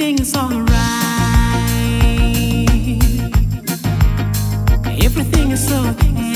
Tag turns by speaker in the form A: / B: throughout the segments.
A: everything is alright. Everything is okay.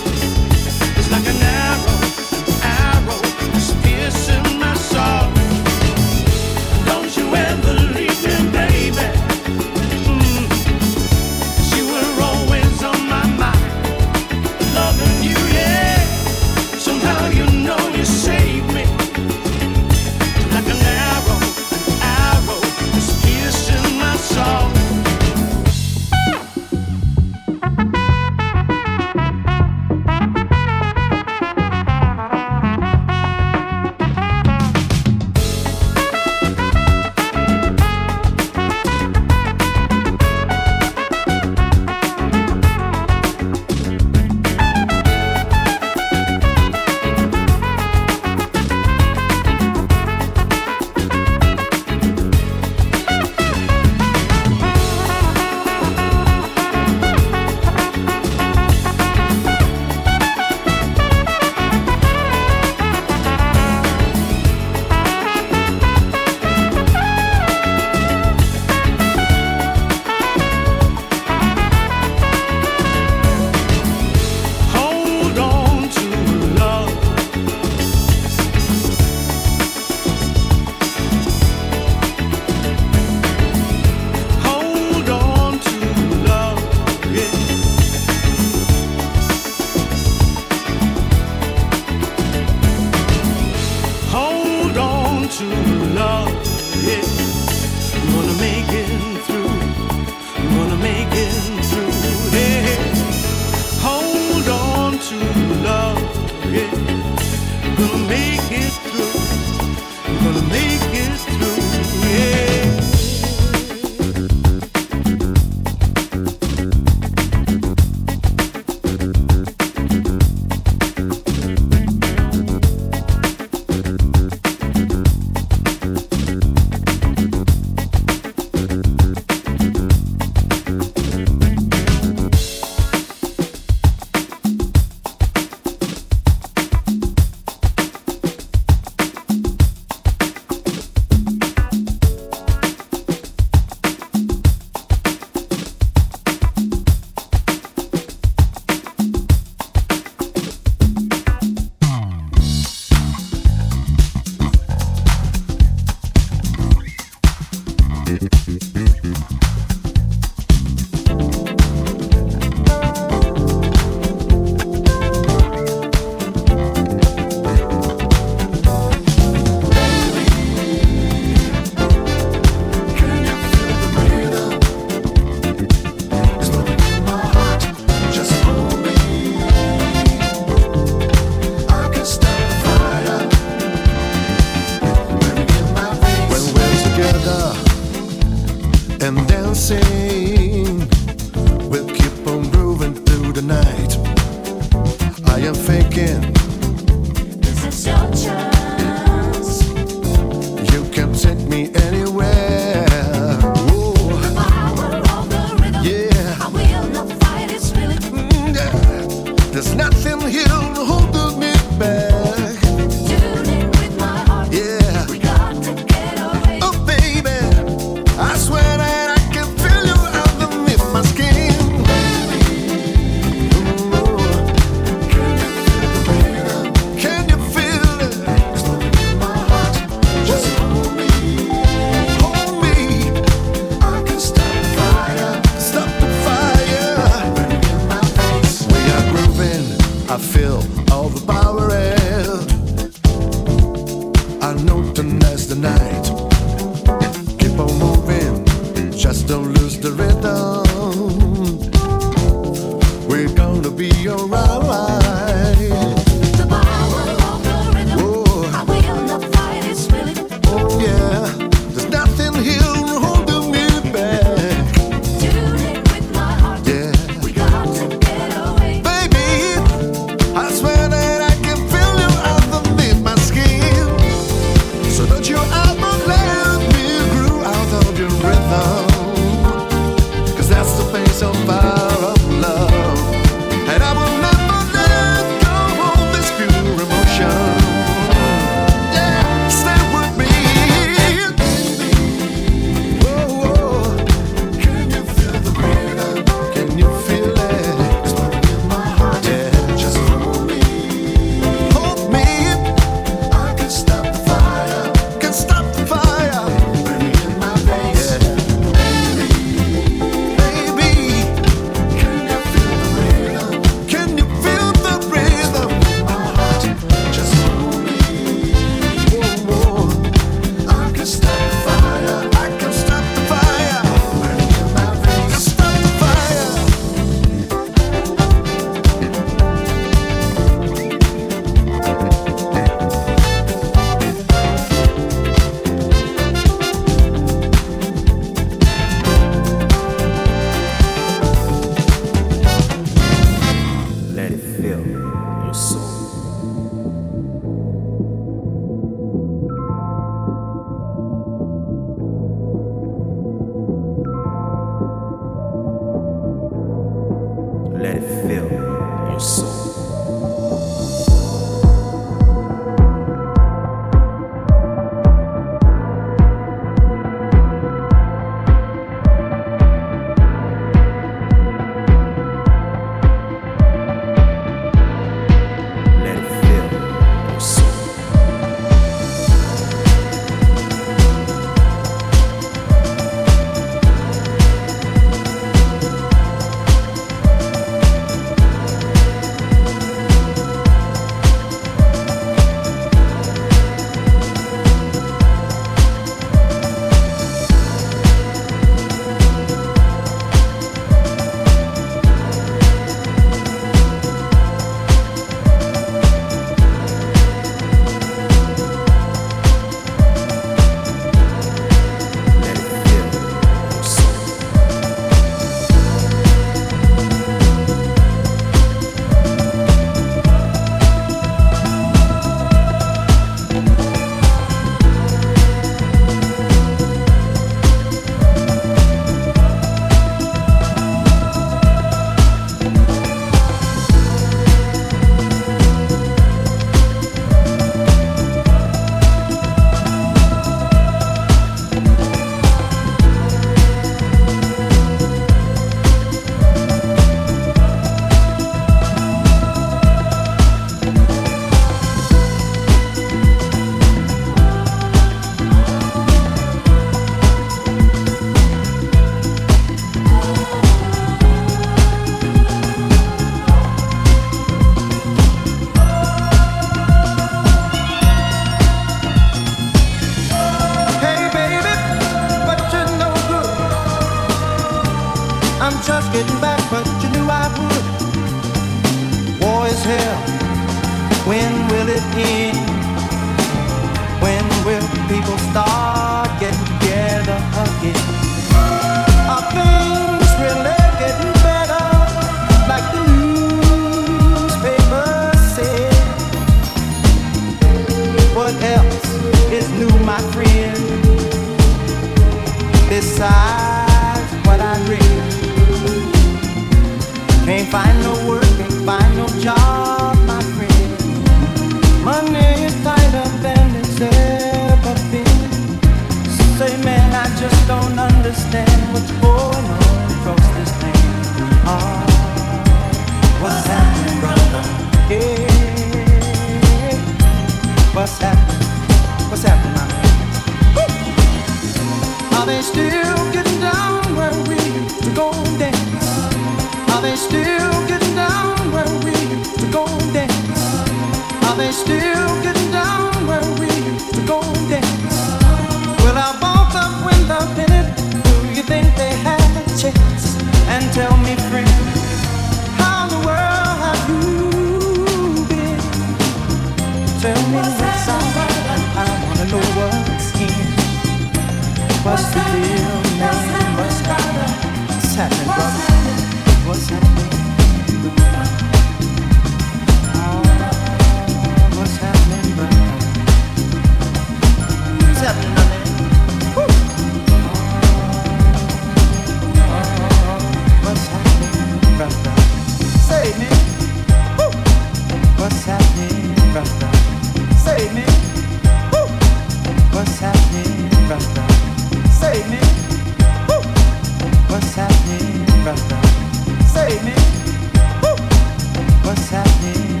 B: What's happening.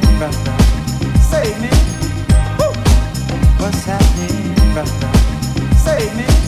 B: Save me. What's happening. Save me.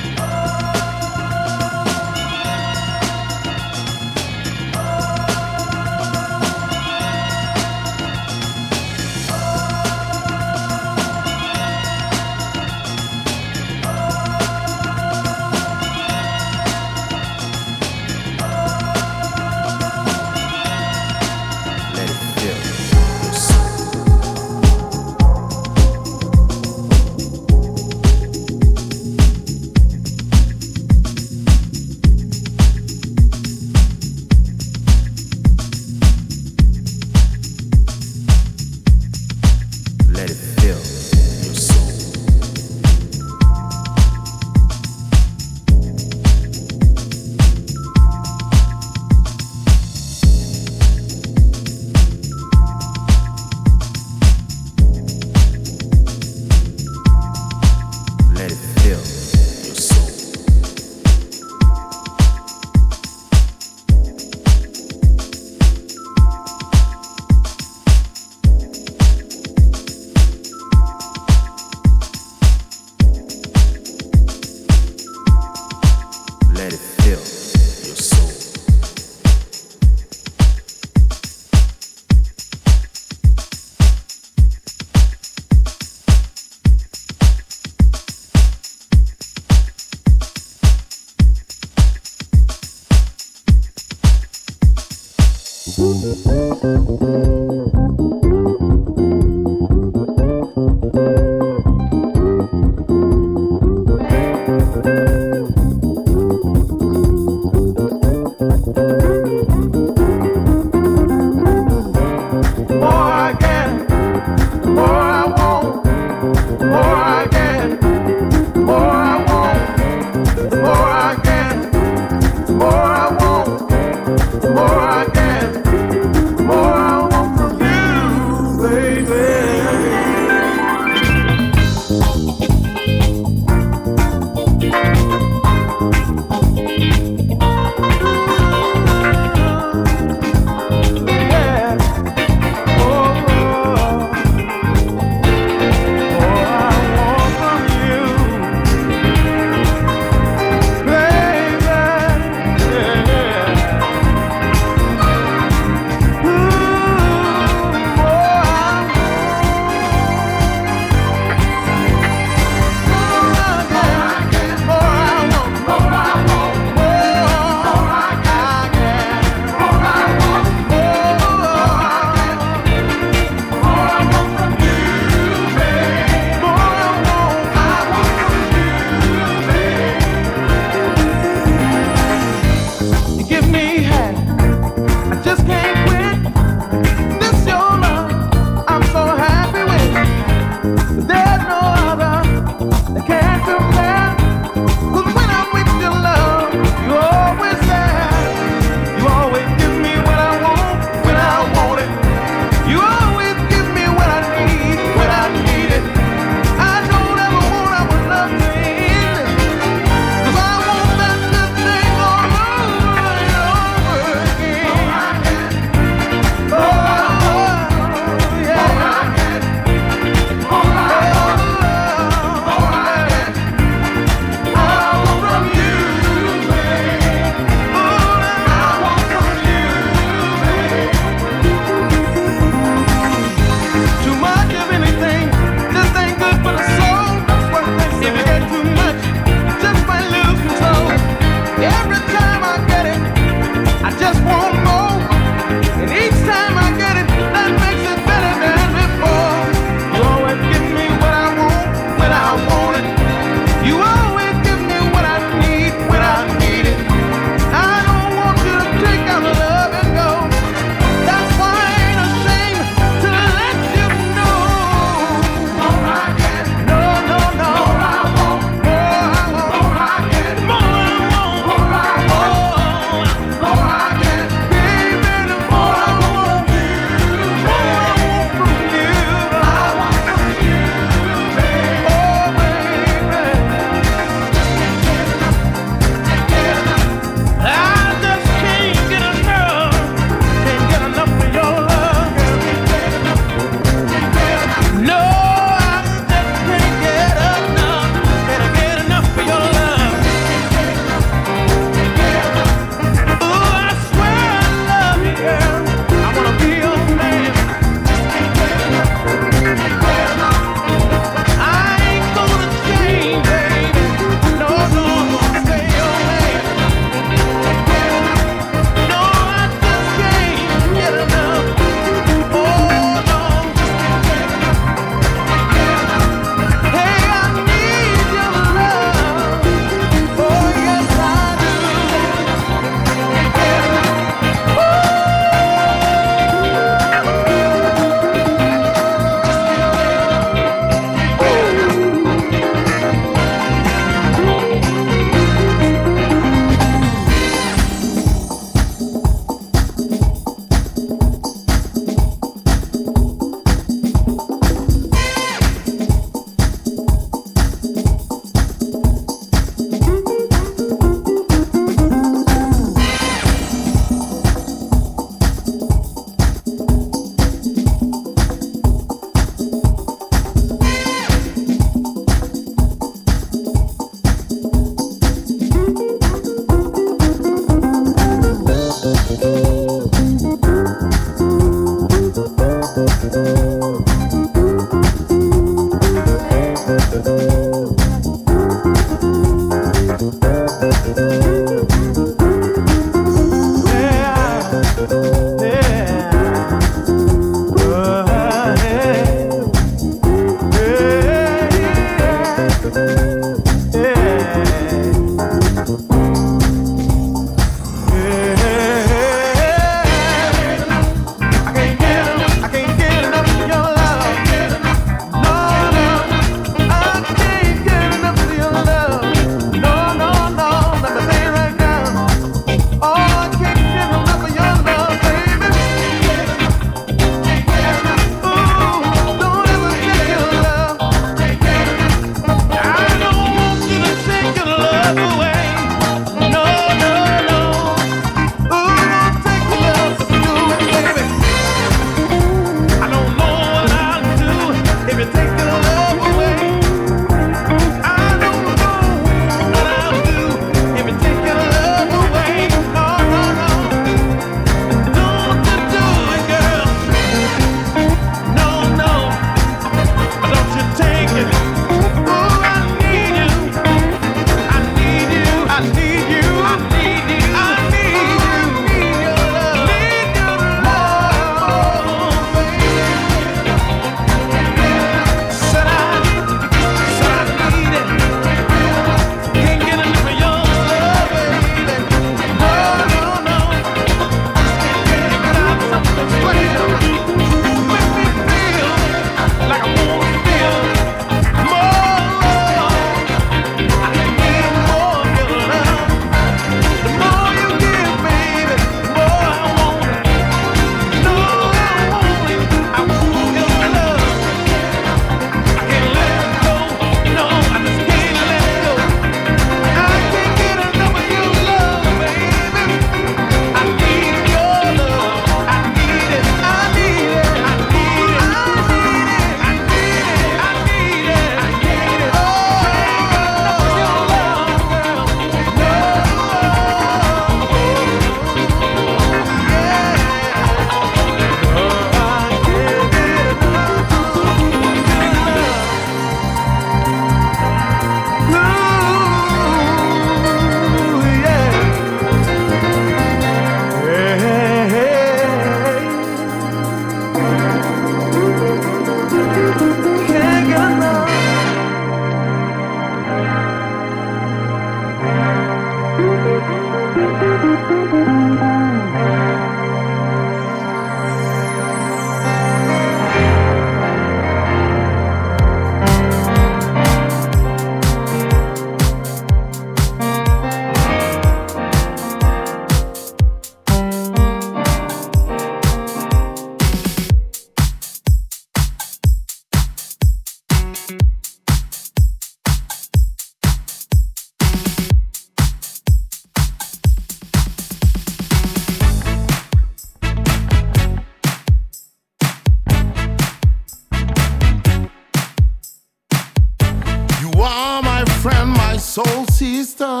C: Friend, my soul sister,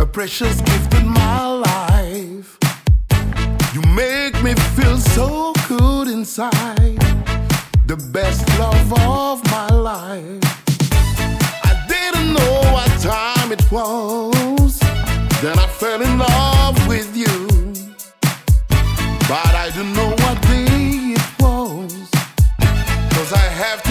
C: a precious gift in my life. You make me feel so good inside, the best love of my life. I didn't know what time it was, then I fell in love with you. But I don't know what day it was, cause I have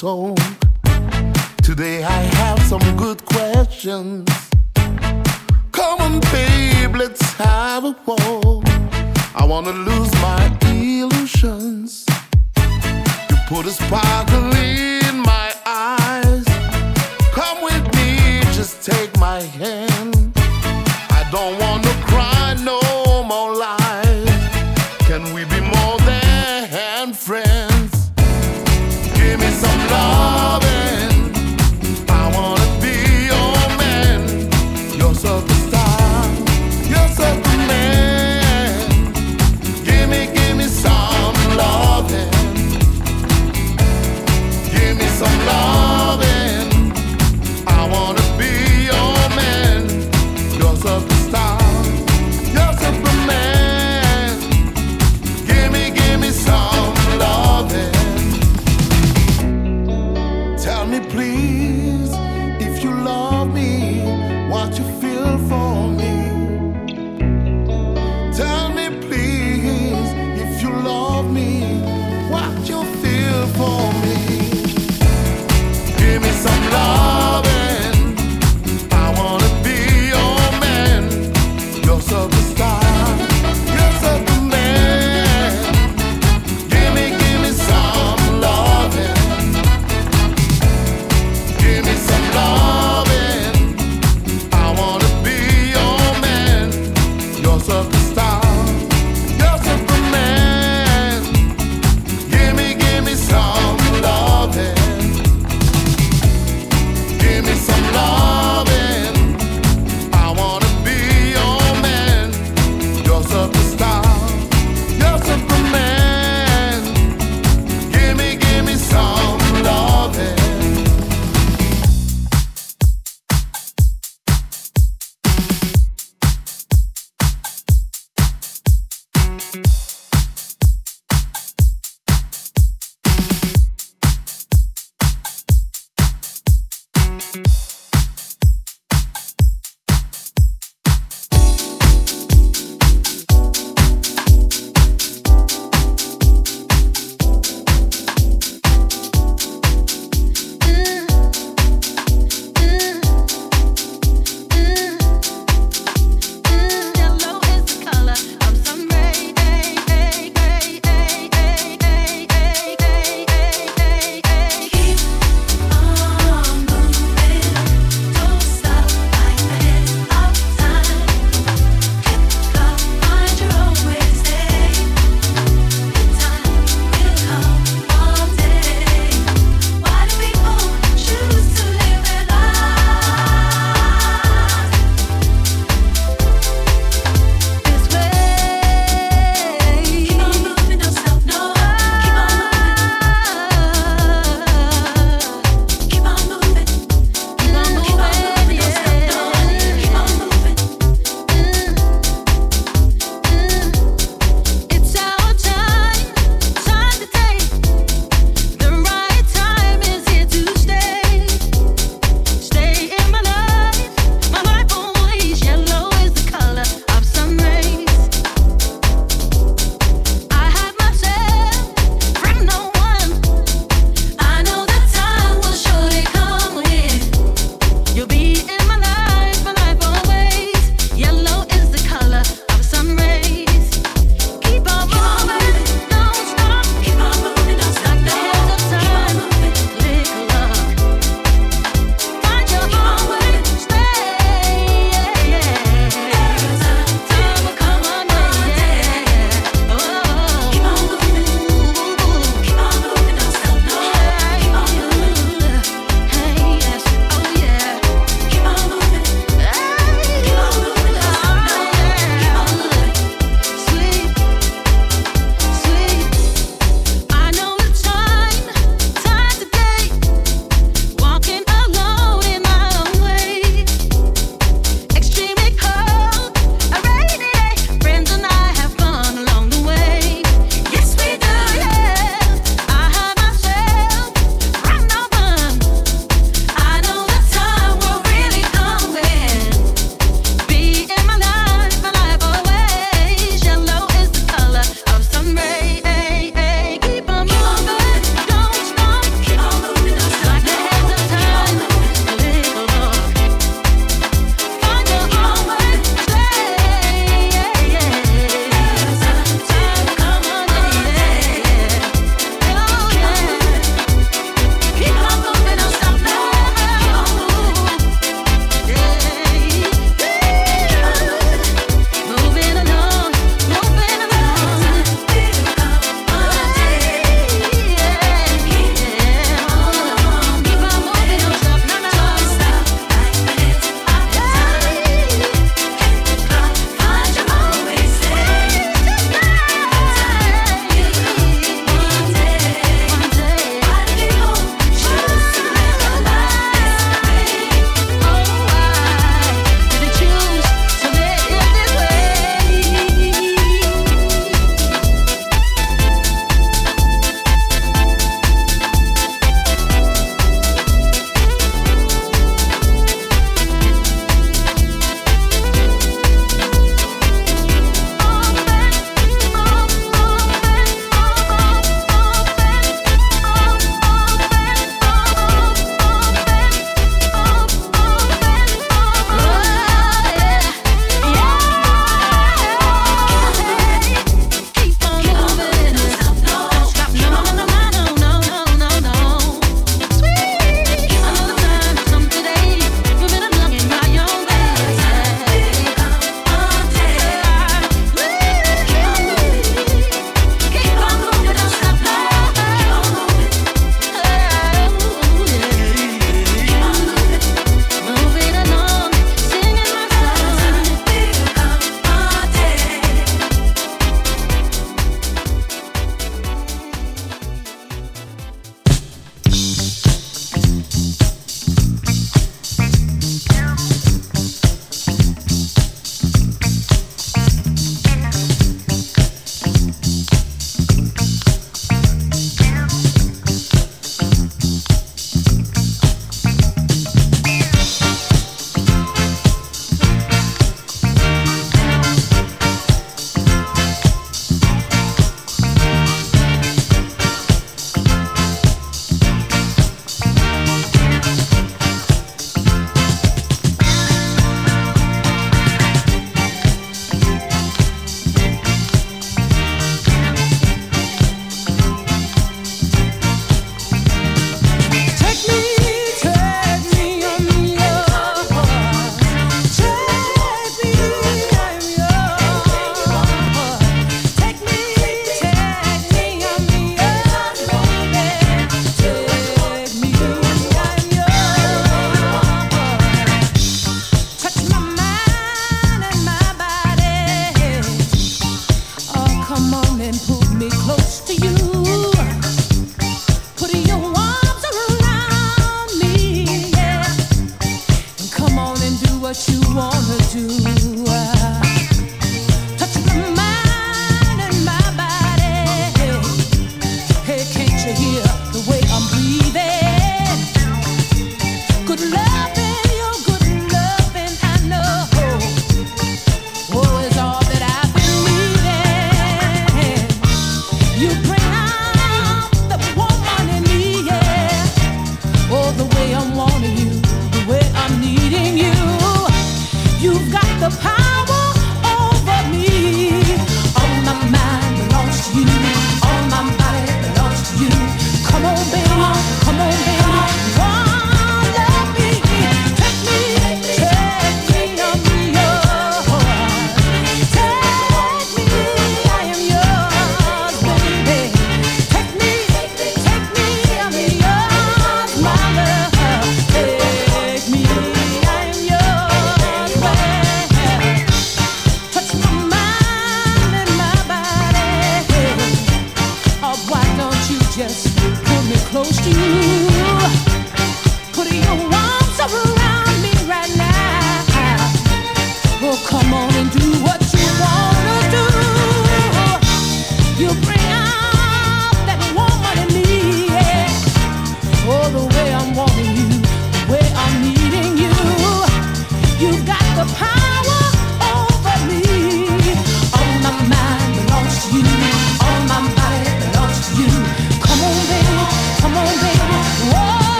C: talk. Today I have some good questions. Come on, babe, let's have a walk. I wanna lose my illusions. You put a sparkle in my eyes. Come with me, just take my hand. I don't wanna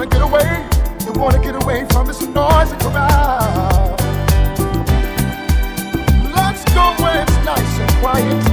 D: wanna get away, they wanna get away from this noisy crowd. Let's go where it's nice and quiet.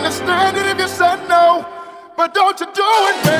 D: understand it if you said no, but don't you do it, man.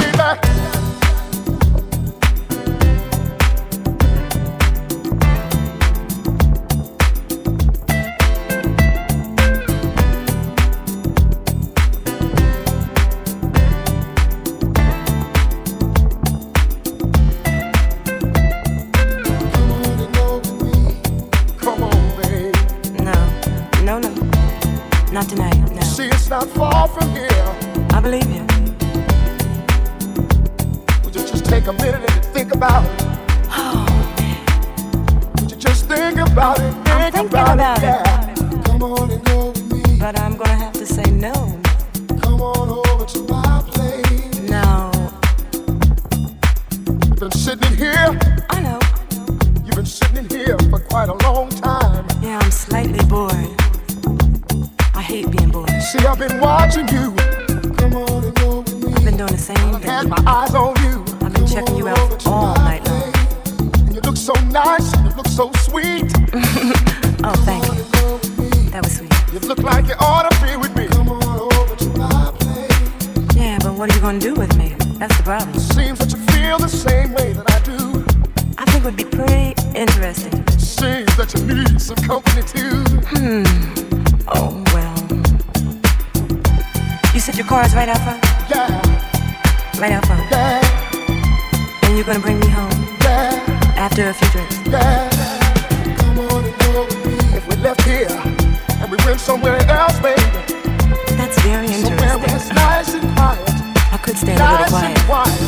E: stand a little
D: quiet.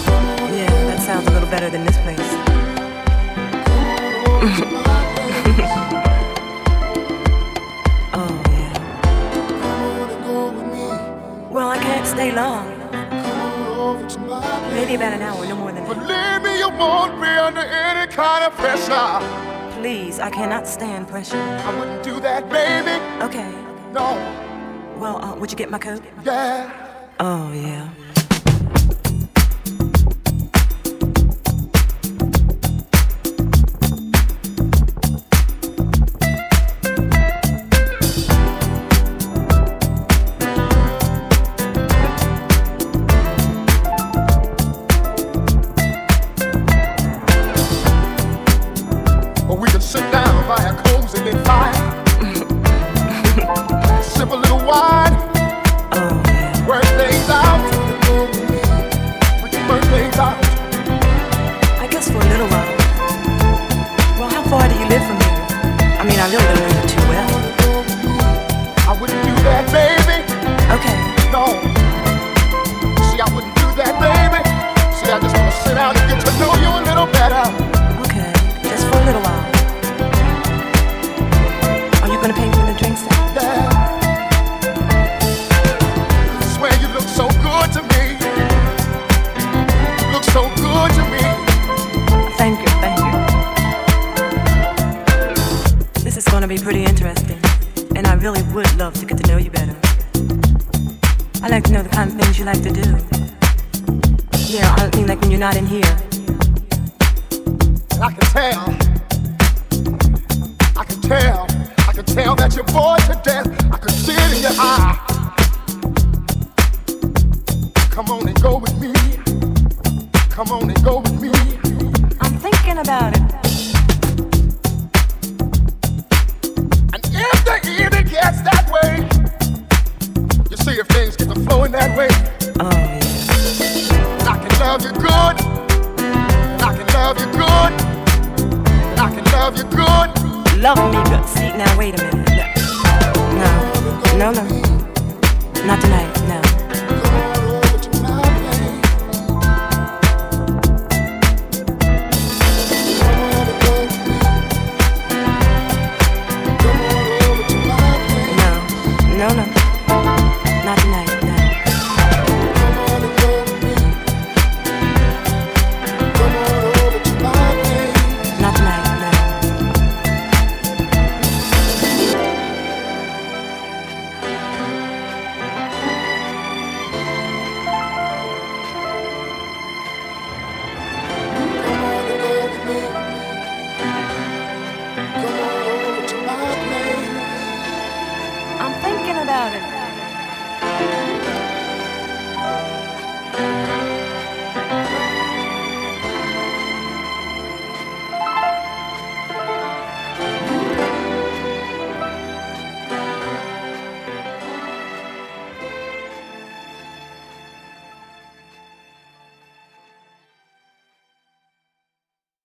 E: Yeah, that sounds a little better than this place. oh, yeah. Well, I can't stay long.
F: Maybe
E: about an hour, no more than that.
D: Believe me, you won't be under any kind of pressure.
E: Please, I cannot stand pressure. I
D: wouldn't do that, baby.
E: Okay.
D: No.
E: Well, uh, would you get my coat?
D: Yeah.
E: Oh, yeah. not in here.
D: I can tell. I can tell. I can tell that you're bored to death. I can see it in your eye.